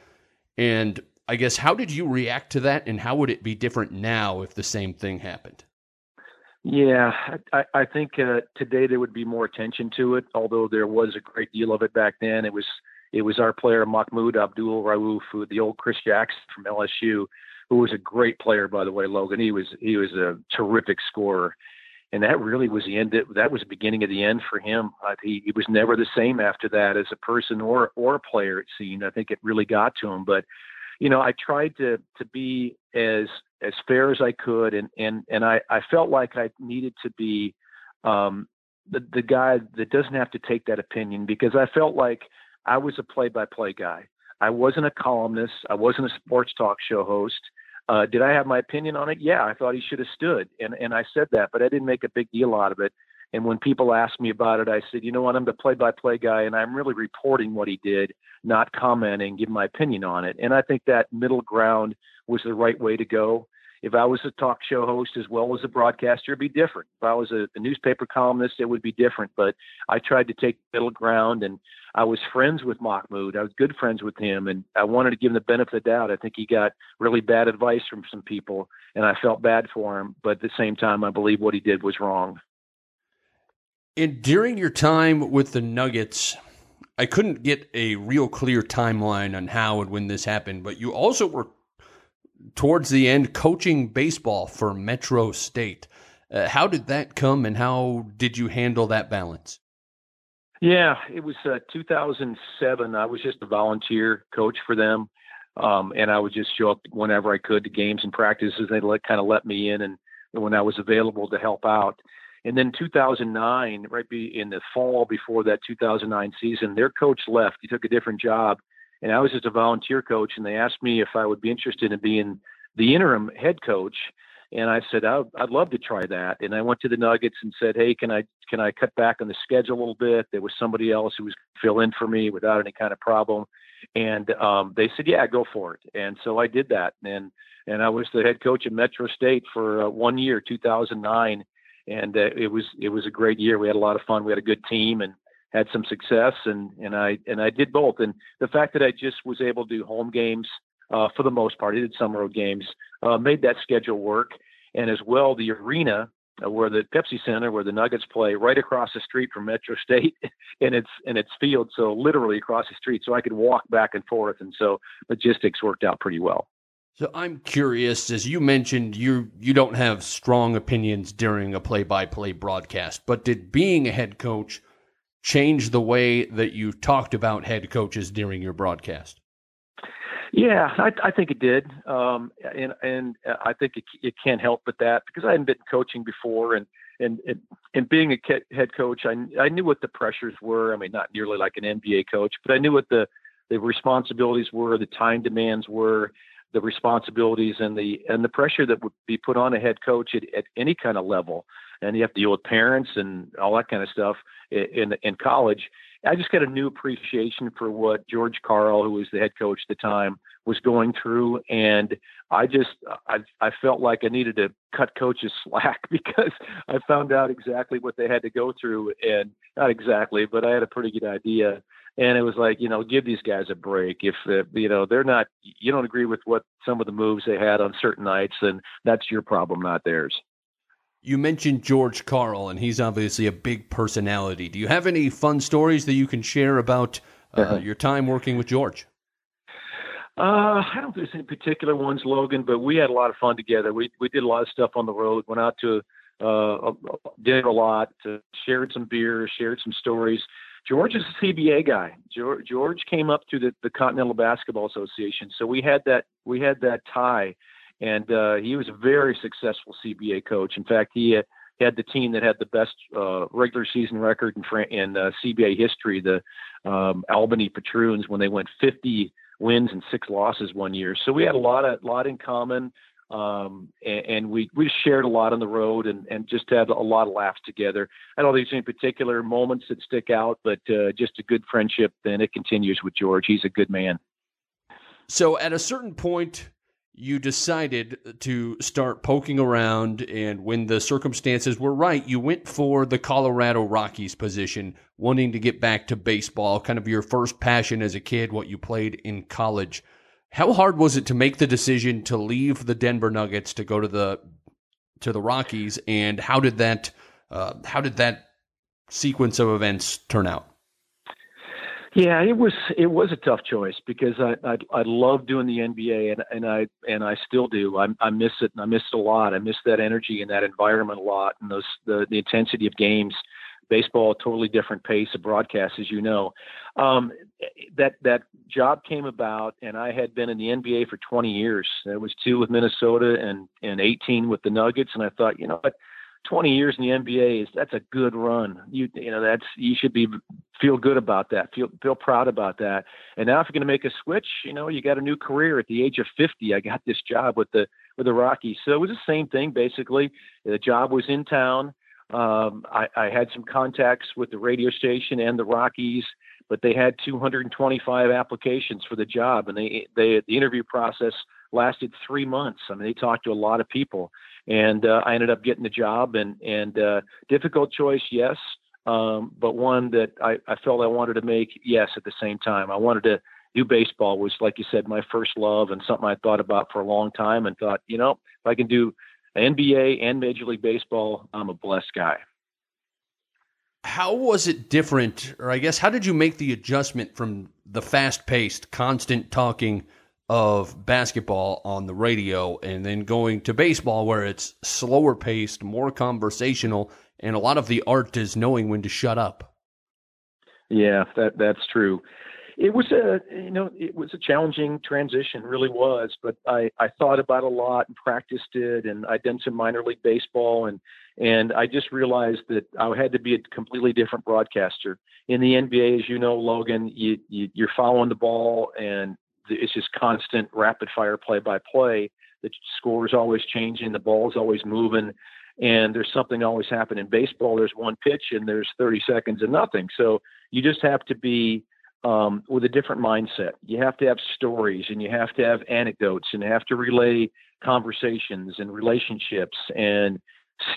And I guess how did you react to that, and how would it be different now if the same thing happened? Yeah, I, I think uh, today there would be more attention to it. Although there was a great deal of it back then, it was it was our player Mahmoud Abdul Rauf, the old Chris Jackson from LSU, who was a great player, by the way, Logan. He was he was a terrific scorer, and that really was the end. That was the beginning of the end for him. Uh, he, he was never the same after that as a person or or a player. It seemed. I think it really got to him. But you know, I tried to to be as as fair as I could, and and and I I felt like I needed to be um, the the guy that doesn't have to take that opinion because I felt like I was a play by play guy. I wasn't a columnist. I wasn't a sports talk show host. Uh, did I have my opinion on it? Yeah, I thought he should have stood, and and I said that, but I didn't make a big deal out of it. And when people asked me about it, I said, you know what, I'm the play-by-play guy, and I'm really reporting what he did, not commenting, give my opinion on it. And I think that middle ground was the right way to go. If I was a talk show host as well as a broadcaster, it'd be different. If I was a, a newspaper columnist, it would be different. But I tried to take middle ground, and I was friends with Mahmoud. I was good friends with him, and I wanted to give him the benefit of the doubt. I think he got really bad advice from some people, and I felt bad for him. But at the same time, I believe what he did was wrong. And during your time with the Nuggets, I couldn't get a real clear timeline on how and when this happened, but you also were towards the end coaching baseball for Metro State. Uh, how did that come, and how did you handle that balance? Yeah, it was uh, 2007. I was just a volunteer coach for them, um, and I would just show up whenever I could to games and practices. They let kind of let me in, and when I was available to help out. And then 2009, right be in the fall before that 2009 season, their coach left. He took a different job, and I was just a volunteer coach, and they asked me if I would be interested in being the interim head coach. And I said I'd, I'd love to try that. And I went to the Nuggets and said, Hey, can I can I cut back on the schedule a little bit? There was somebody else who was fill in for me without any kind of problem. And um, they said, Yeah, go for it. And so I did that. And and I was the head coach at Metro State for uh, one year, 2009, and uh, it was it was a great year. We had a lot of fun. We had a good team and had some success, and and I and I did both. And the fact that I just was able to do home games uh, for the most part, I did some road games, uh, made that schedule work, and as well the arena uh, where the Pepsi Center, where the Nuggets play, right across the street from Metro State, and its and its field, so literally across the street, so I could walk back and forth, and so logistics worked out pretty well. So I'm curious, as you mentioned, you you don't have strong opinions during a play-by-play broadcast, but did being a head coach change the way that you talked about head coaches during your broadcast? Yeah, I, I think it did, um, and and I think it, it can't help but that because I hadn't been coaching before, and and and, and being a head coach, I I knew what the pressures were. I mean, not nearly like an NBA coach, but I knew what the the responsibilities were, the time demands were, the responsibilities and the and the pressure that would be put on a head coach at, at any kind of level. And you have to deal with parents and all that kind of stuff in in college. I just got a new appreciation for what George Karl, who was the head coach at the time, was going through, and I just I I felt like I needed to cut coaches slack because I found out exactly what they had to go through, and not exactly, but I had a pretty good idea. And it was like, you know, give these guys a break. If uh, you know they're not, you don't agree with what some of the moves they had on certain nights, then that's your problem, not theirs. You mentioned George Karl and he's obviously a big personality. Do you have any fun stories that you can share about uh, uh-huh. your time working with George? Uh, I don't think there's any particular ones, Logan, but we had a lot of fun together. We we did a lot of stuff on the road. Went out to uh, dinner a lot, to, shared some beers, shared some stories. George is a CBA guy. George, George came up through the, the Continental Basketball Association, so we had that we had that tie and uh, he was a very successful CBA coach. In fact, he uh, had the team that had the best uh, regular season record in, in uh, CBA history, the um, Albany Patroons, when they went 50 wins and six losses one year. So we had a lot of lot in common, um, and, and, we we shared a lot on the road and, and just had a lot of laughs together. I don't think there's any particular moments that stick out, but uh, just a good friendship, and it continues with George. He's a good man. So at a certain point you decided to start poking around, and when the circumstances were right, you went for the Colorado Rockies position, wanting to get back to baseball, kind of your first passion as a kid, what you played in college. How hard was it to make the decision to leave the Denver Nuggets to go to the to the Rockies, and how did that uh, how did that sequence of events turn out? Yeah, it was it was a tough choice because I I, I love doing the NBA and and I and I still do. I I miss it and I miss it a lot. I miss that energy and that environment a lot and those the the intensity of games. Baseball, totally different pace of broadcast, as you know. Um, that that job came about, and I had been in the NBA for 20 years. It was two with Minnesota and and 18 with the Nuggets, and I thought, you know what 20 years in the NBA is that's a good run. You you know that's you should be feel good about that. Feel feel proud about that. And now if you're going to make a switch, you know you got a new career at the age of 50. I got this job with the with the Rockies. So it was the same thing basically. The job was in town. Um, I, I had some contacts with the radio station and the Rockies, but they had 225 applications for the job, and they they the interview process lasted three months. I mean, they talked to a lot of people, and uh, I ended up getting the job. And and uh, difficult choice, yes, um, but one that I, I felt I wanted to make, yes, at the same time. I wanted to do baseball was like you said my first love and something I thought about for a long time and thought, you know, if I can do NBA and Major League Baseball, I'm a blessed guy. How was it different, or I guess, how did you make the adjustment from the fast paced, constant talking of basketball on the radio and then going to baseball where it's slower paced, more conversational, and a lot of the art is knowing when to shut up. Yeah, that that's true. It was a you know it was a challenging transition, really was. But I I thought about a lot and practiced it, and I done some minor league baseball, and and I just realized that I had to be a completely different broadcaster. In the NBA, as you know, Logan, you, you you're following the ball, and it's just constant rapid fire play by play. The score is always changing, the ball is always moving, and there's something always happening. In baseball, there's one pitch and there's 30 seconds of nothing. So you just have to be um, with a different mindset. You have to have stories and you have to have anecdotes and have to relay conversations and relationships and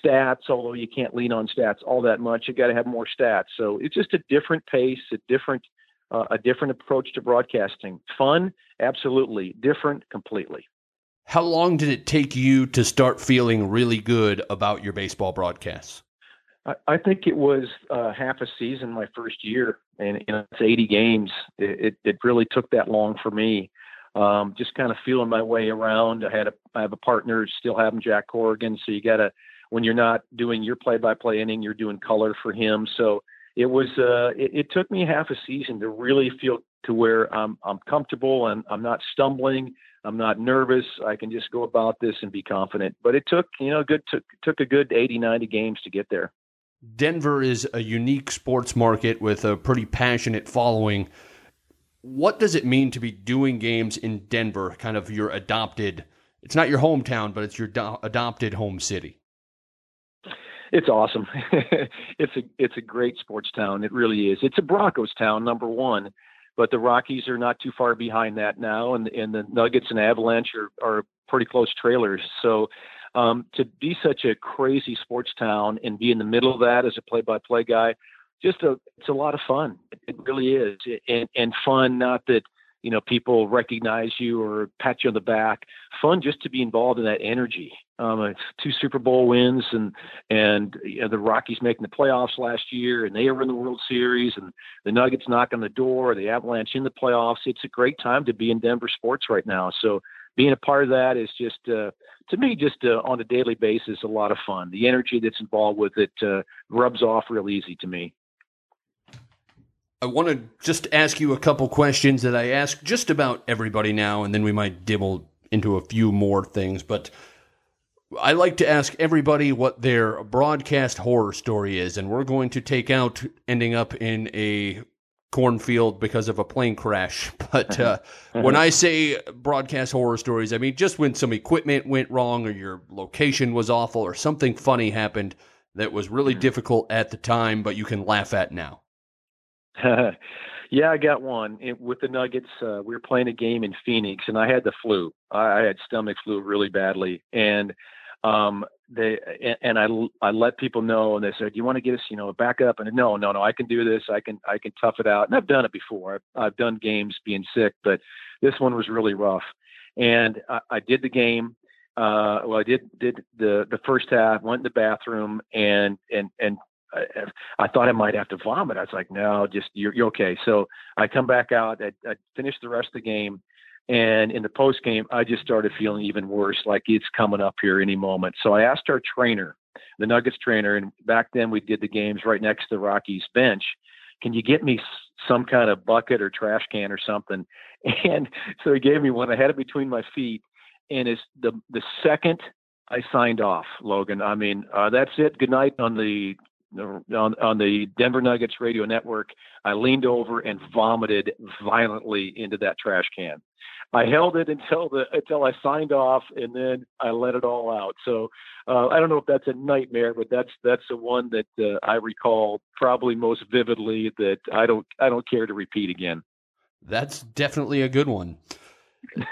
stats, although you can't lean on stats all that much. You got to have more stats. So it's just a different pace, a different uh, a different approach to broadcasting. Fun, absolutely. Different, completely. How long did it take you to start feeling really good about your baseball broadcasts? I, think it was uh, half a season my first year, and know, it's 80 games. It, it, it really took that long for me. Um, just kind of feeling my way around. I had a I have a partner, still having Jack Corrigan, so you got to when you're not doing your play-by-play inning, you're doing color for him. So it was uh, it, it, took me half a season to really feel to where I'm I'm comfortable and I'm not stumbling. I'm not nervous. I can just go about this and be confident. But it took you know good took took a good 80 90 games to get there. Denver is a unique sports market with a pretty passionate following. What does it mean to be doing games in Denver, kind of your adopted? It's not your hometown, but it's your do- adopted home city it's awesome. it's a it's a great sports town. It really is. It's a Broncos town, number one, but the Rockies are not too far behind that now, and and the Nuggets and Avalanche are are pretty close trailers. So um, to be such a crazy sports town and be in the middle of that as a play-by-play guy, just a it's a lot of fun. It really is, and and fun. Not that you know people recognize you or pat you on the back. Fun just to be involved in that energy. Um, two Super Bowl wins and and you know, the Rockies making the playoffs last year, and they were in the World Series, and the Nuggets knock on the door, the Avalanche in the playoffs. It's a great time to be in Denver sports right now. So being a part of that is just uh, to me just uh, on a daily basis a lot of fun. The energy that's involved with it uh, rubs off real easy to me. I want to just ask you a couple questions that I ask just about everybody now, and then we might dibble into a few more things. But I like to ask everybody what their broadcast horror story is, and we're going to take out ending up in a cornfield because of a plane crash. But uh, when I say broadcast horror stories, I mean just when some equipment went wrong, or your location was awful, or something funny happened that was really mm-hmm. difficult at the time, but you can laugh at now. yeah, I got one it, with the Nuggets. Uh, we were playing a game in Phoenix, and I had the flu. I, I had stomach flu really badly, and um, they and I I let people know, and they said, "Do you want to get us, you know, back up?" And no, no, no, I can do this. I can I can tough it out. And I've done it before. I've, I've done games being sick, but this one was really rough. And I, I did the game. Uh, well, I did did the the first half. Went in the bathroom and and and I, I thought I might have to vomit. I was like, no, just you're, you're okay. So I come back out. I, I finished the rest of the game, and in the post game, I just started feeling even worse, like it's coming up here any moment. So I asked our trainer, the Nuggets trainer, and back then we did the games right next to the Rockies bench. Can you get me some kind of bucket or trash can or something? And so he gave me one. I had it between my feet, and it's the the second I signed off, Logan. I mean, uh, that's it. Good night on the on, on the Denver Nuggets radio network, I leaned over and vomited violently into that trash can. I held it until the until I signed off, and then I let it all out. So uh, I don't know if that's a nightmare, but that's that's the one that uh, I recall probably most vividly. That I don't I don't care to repeat again. That's definitely a good one.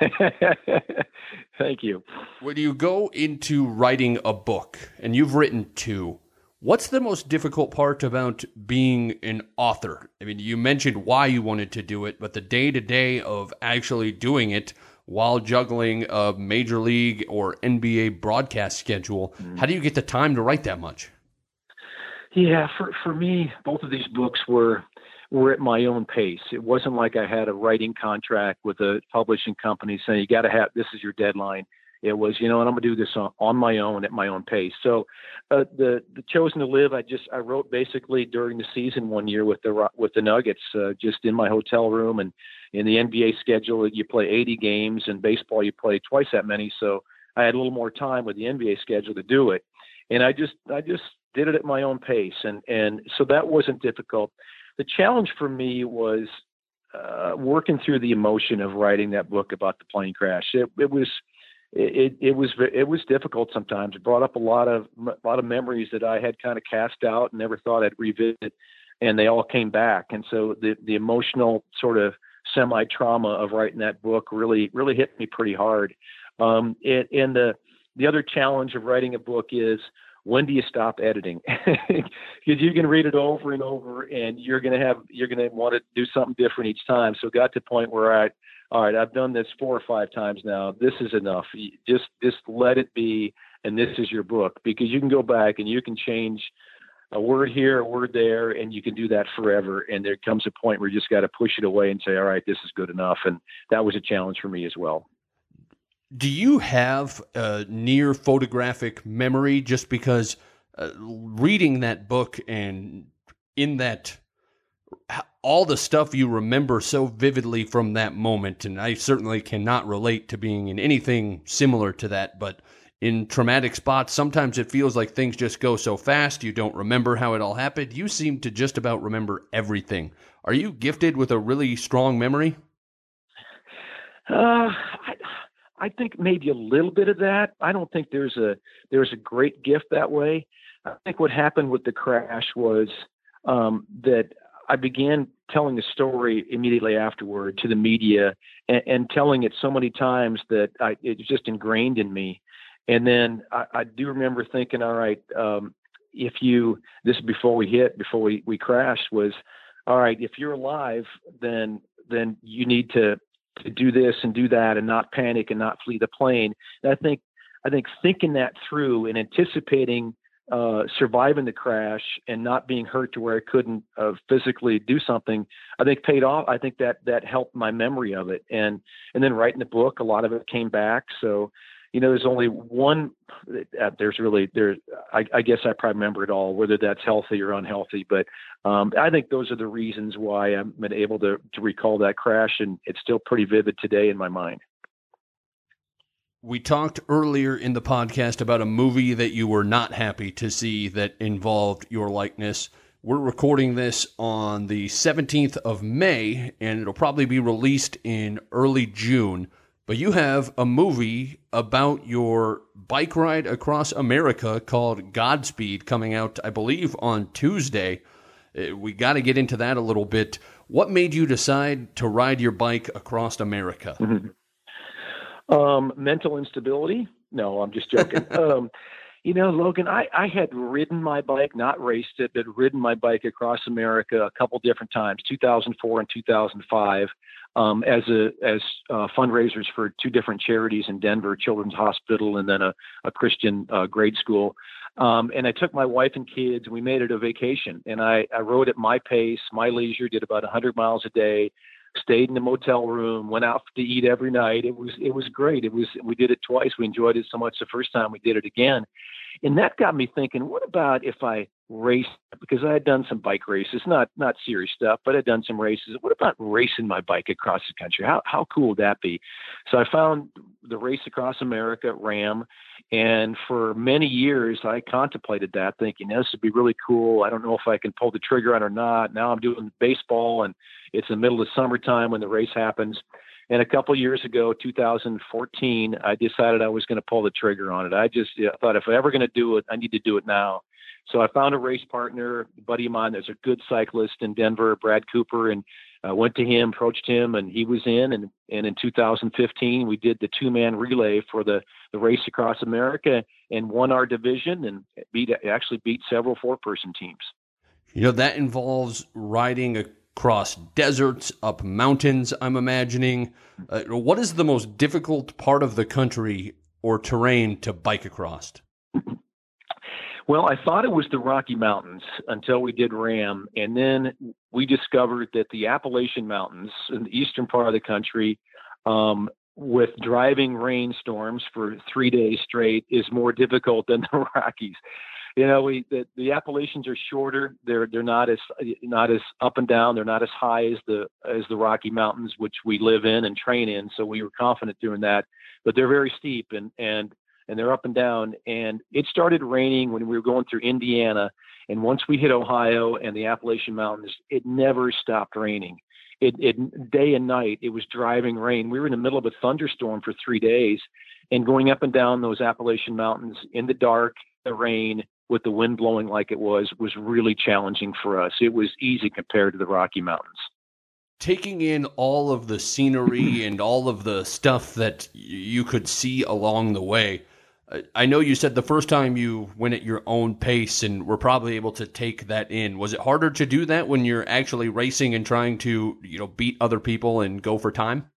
Thank you. When you go into writing a book, and you've written two, What's the most difficult part about being an author? I mean, you mentioned why you wanted to do it, but the day to day of actually doing it while juggling a major league or NBA broadcast schedule, mm. how do you get the time to write that much? Yeah, for for me, both of these books were were at my own pace. It wasn't like I had a writing contract with a publishing company saying you got to have this is your deadline. It was, you know, and I'm gonna do this on, on my own at my own pace. So, uh, the the chosen to live, I just I wrote basically during the season one year with the with the Nuggets, uh, just in my hotel room, and in the NBA schedule, you play 80 games, and baseball you play twice that many. So I had a little more time with the NBA schedule to do it, and I just I just did it at my own pace, and and so that wasn't difficult. The challenge for me was uh, working through the emotion of writing that book about the plane crash. It, it was it, it was it was difficult sometimes. It brought up a lot of a lot of memories that I had kind of cast out and never thought I'd revisit, and they all came back. And so the the emotional sort of semi trauma of writing that book really really hit me pretty hard. Um, it, and the the other challenge of writing a book is when do you stop editing? Because you can read it over and over, and you're gonna have you're gonna want to do something different each time. So got to the point where I, all right, I've done this four or five times now. This is enough. Just just let it be, and this is your book because you can go back and you can change a word here, a word there, and you can do that forever. And there comes a point where you just got to push it away and say, all right, this is good enough. And that was a challenge for me as well. Do you have a near photographic memory? Just because uh, reading that book and in that all the stuff you remember so vividly from that moment, and I certainly cannot relate to being in anything similar to that, but in traumatic spots, sometimes it feels like things just go so fast you don't remember how it all happened. You seem to just about remember everything. Are you gifted with a really strong memory? Uh, I, I think maybe a little bit of that. I don't think there's a there's a great gift that way. I think what happened with the crash was um, that I began telling the story immediately afterward to the media and, and telling it so many times that I, it was just ingrained in me. And then I, I do remember thinking, all right, um, if you this before we hit, before we, we crashed was, all right, if you're alive, then then you need to to do this and do that and not panic and not flee the plane. And I think I think thinking that through and anticipating uh, surviving the crash and not being hurt to where I couldn't uh, physically do something, I think paid off. I think that that helped my memory of it, and and then writing the book, a lot of it came back. So you know, there's only one. Uh, there's really there. I, I, guess I probably remember it all, whether that's healthy or unhealthy. But um, I think those are the reasons why I'm been able to to recall that crash, and it's still pretty vivid today in my mind. We talked earlier in the podcast about a movie that you were not happy to see that involved your likeness. We're recording this on the 17th of May, and it'll probably be released in early June. But you have a movie about your bike ride across America called Godspeed coming out, I believe, on Tuesday. Uh, we got to get into that a little bit. What made you decide to ride your bike across America? Um, mental instability. No, I'm just joking. um, you know, Logan, I, I had ridden my bike, not raced it, but ridden my bike across America a couple different times, 2004 and 2005 um, as a as uh, fundraisers for two different charities in Denver, Children's Hospital, and then a, a Christian uh, grade school. Um, and I took my wife and kids, and we made it a vacation. And I, I rode at my pace, my leisure, did about 100 miles a day, stayed in the motel room, went out to eat every night. It was it was great. It was we did it twice. We enjoyed it so much the first time we did it again. And that got me thinking, what about if I race because I had done some bike races, not not serious stuff, but I'd done some races. What about racing my bike across the country? How how cool would that be? So I found the Race Across America RAAM, and for many years I contemplated that, thinking this would be really cool. I don't know if I can pull the trigger on it or not. Now I'm doing baseball, and it's the middle of summertime when the race happens. And a couple years ago, 2014, I decided I was going to pull the trigger on it. I just yeah, thought if I'm ever going to do it, I need to do it now. So I found a race partner, a buddy of mine that's a good cyclist in Denver, Brad Cooper, and I went to him, approached him, and he was in. And, and in 2015, we did the two man relay for the, the race across America and won our division and beat actually beat several four person teams. You know, that involves riding across deserts, up mountains, I'm imagining. Uh, what is the most difficult part of the country or terrain to bike across? Well, I thought it was the Rocky Mountains until we did RAAM, and then we discovered that the Appalachian Mountains in the eastern part of the country, um, with driving rainstorms for three days straight, is more difficult than the Rockies. You know, we the, the Appalachians are shorter. They're they're not as not as up and down. They're not as high as the as the Rocky Mountains, which we live in and train in. So we were confident doing that. But they're very steep and and and they're up and down. And it started raining when we were going through Indiana. And once we hit Ohio and the Appalachian Mountains, it never stopped raining. It, it day and night, it was driving rain. We were in the middle of a thunderstorm for three days, and going up and down those Appalachian Mountains in the dark, the rain, with the wind blowing like it was, was really challenging for us. It was easy compared to the Rocky Mountains taking in all of the scenery and all of the stuff that you could see along the way I know you said the first time you went at your own pace and were probably able to take that in. Was it harder to do that when you're actually racing and trying to, you know, beat other people and go for time?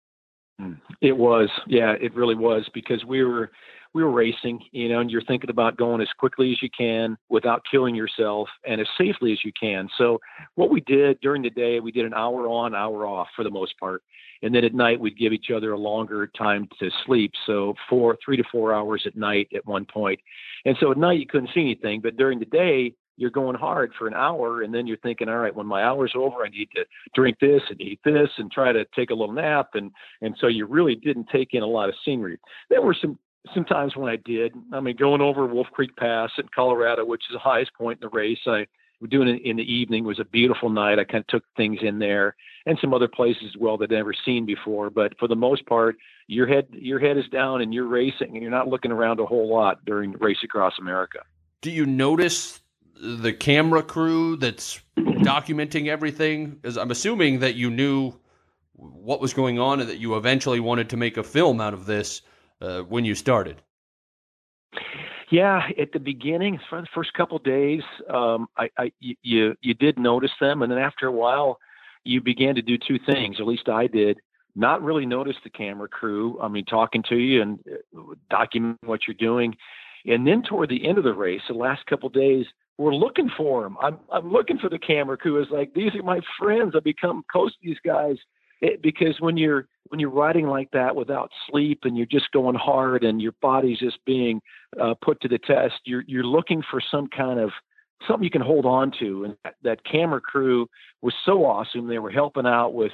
It was, yeah, it really was because we were we were racing, you know, and you're thinking about going as quickly as you can without killing yourself and as safely as you can. So what we did during the day, we did an hour on, hour off for the most part. And then at night we'd give each other a longer time to sleep. So four, three to four hours at night at one point. And so at night you couldn't see anything, but during the day you're going hard for an hour and then you're thinking all right when my hour's over i need to drink this and eat this and try to take a little nap and and so you really didn't take in a lot of scenery there were some sometimes when i did i mean going over wolf creek pass in colorado which is the highest point in the race i was doing it in the evening. It was a beautiful night. I kind of took things in there and some other places as well that i'd never seen before. But for the most part your head your head is down and you're racing and you're not looking around a whole lot during the race across america. Do you notice the camera crew that's documenting everything? Because I'm assuming that you knew what was going on and that you eventually wanted to make a film out of this uh, when you started. Yeah, at the beginning, for the first couple days, um, I, I, you you did notice them, and then after a while, you began to do two things. At least I did. Not really notice the camera crew. I mean, talking to you and uh, documenting what you're doing, and then toward the end of the race, the last couple days, we're looking for them. I'm I'm looking for the camera crew. Is like these are my friends. I become close to these guys it, because when you're when you're riding like that without sleep and you're just going hard and your body's just being uh, put to the test, you're you're looking for some kind of something you can hold on to. And that, that camera crew was so awesome. They were helping out with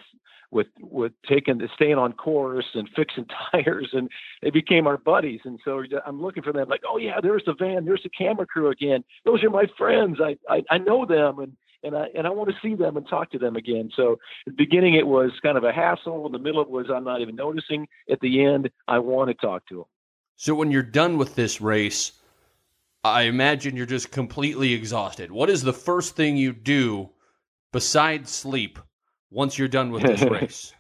with with taking staying on course and fixing tires and they became our buddies. And so i'm looking for them like oh yeah there's the van. There's the camera crew again. Those are my friends. I i, I know them. And and I and I want to see them and talk to them again. So at the beginning it was kind of a hassle. In the middle it was I'm not even noticing. At the end, I want to talk to them. So when you're done with this race, I imagine you're just completely exhausted. What is the first thing you do besides sleep once you're done with this race?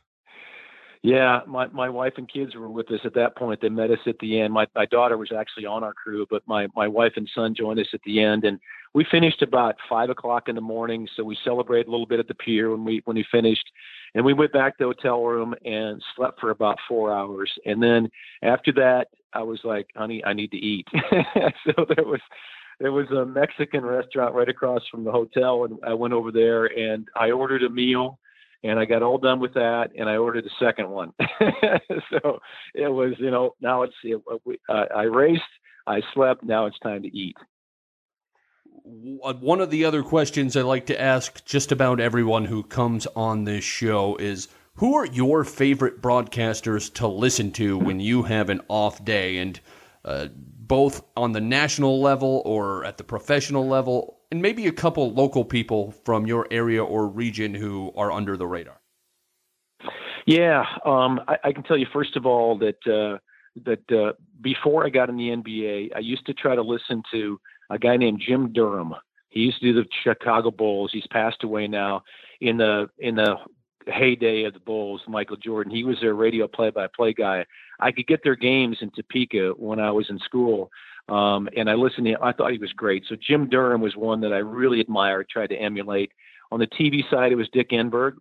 Yeah, my my wife and kids were with us at that point. They met us at the end. My my daughter was actually on our crew, but my my wife and son joined us at the end, and we finished about five o'clock in the morning. So we celebrated a little bit at the pier when we when we finished, and we went back to the hotel room and slept for about four hours. And then after that, I was like, "Honey, I need to eat." so there was there was a Mexican restaurant right across from the hotel, and I went over there and I ordered a meal, and I got all done with that, and I ordered the second one. so it was, you know, now it's it, uh, I raced, I slept, now it's time to eat. One of the other questions I like to ask just about everyone who comes on this show is who are your favorite broadcasters to listen to when you have an off day? And uh, both on the national level or at the professional level, and maybe a couple local people from your area or region who are under the radar? Yeah, um, I, I, can tell you first of all that uh, that uh, before I got in the NBA, I used to try to listen to a guy named Jim Durham. He used to do the Chicago Bulls. He's passed away now. In the in the heyday of the Bulls, Michael Jordan. He was their radio play-by-play guy. I could get their games in Topeka when I was in school, um, and I listened to him. I thought he was great. So Jim Durham was one that I really admired, tried to emulate. On the TV side, it was Dick Enberg,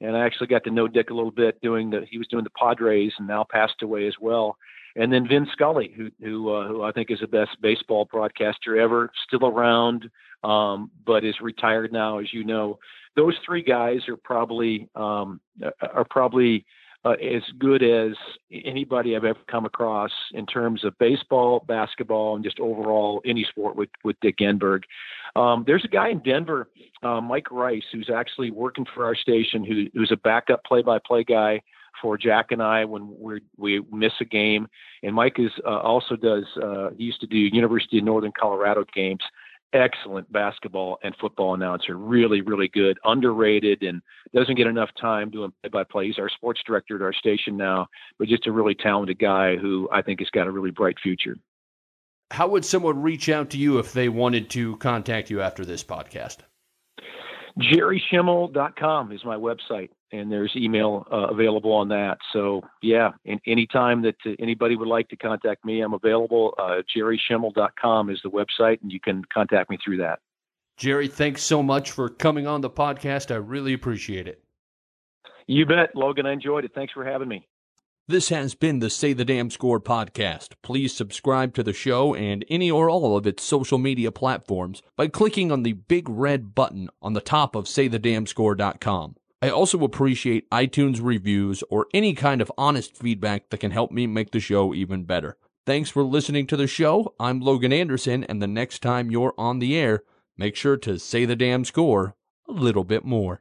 and I actually got to know Dick a little bit doing the. He was doing the Padres, and now passed away as well. And then Vin Scully, who who uh, who I think is the best baseball broadcaster ever, still around, um, but is retired now, as you know those three guys are probably um, are probably uh, as good as anybody I've ever come across in terms of baseball, basketball, and just overall any sport with with Dick Enberg. Um, there's a guy in Denver, uh, Mike Rice, who's actually working for our station, who, who's a backup play-by-play guy for Jack and I when we we miss a game. And Mike is uh, also does uh, he used to do University of Northern Colorado games excellent basketball and football announcer. Really, really good. Underrated and doesn't get enough time doing play by play. He's our sports director at our station now, but just a really talented guy who I think has got a really bright future. How would someone reach out to you if they wanted to contact you after this podcast? JerrySchemmel.com is my website, and there's email uh, available on that. So, yeah, in, anytime that uh, anybody would like to contact me, I'm available. Uh, JerrySchemmel.com is the website, and you can contact me through that. Jerry, thanks so much for coming on the podcast. I really appreciate it. You bet, Logan. I enjoyed it. Thanks for having me. This has been the Say the Damn Score podcast. Please subscribe to the show and any or all of its social media platforms by clicking on the big red button on the top of saythedamnscore.com. I also appreciate iTunes reviews or any kind of honest feedback that can help me make the show even better. Thanks for listening to the show. I'm Logan Anderson, and the next time you're on the air, make sure to say the damn score a little bit more.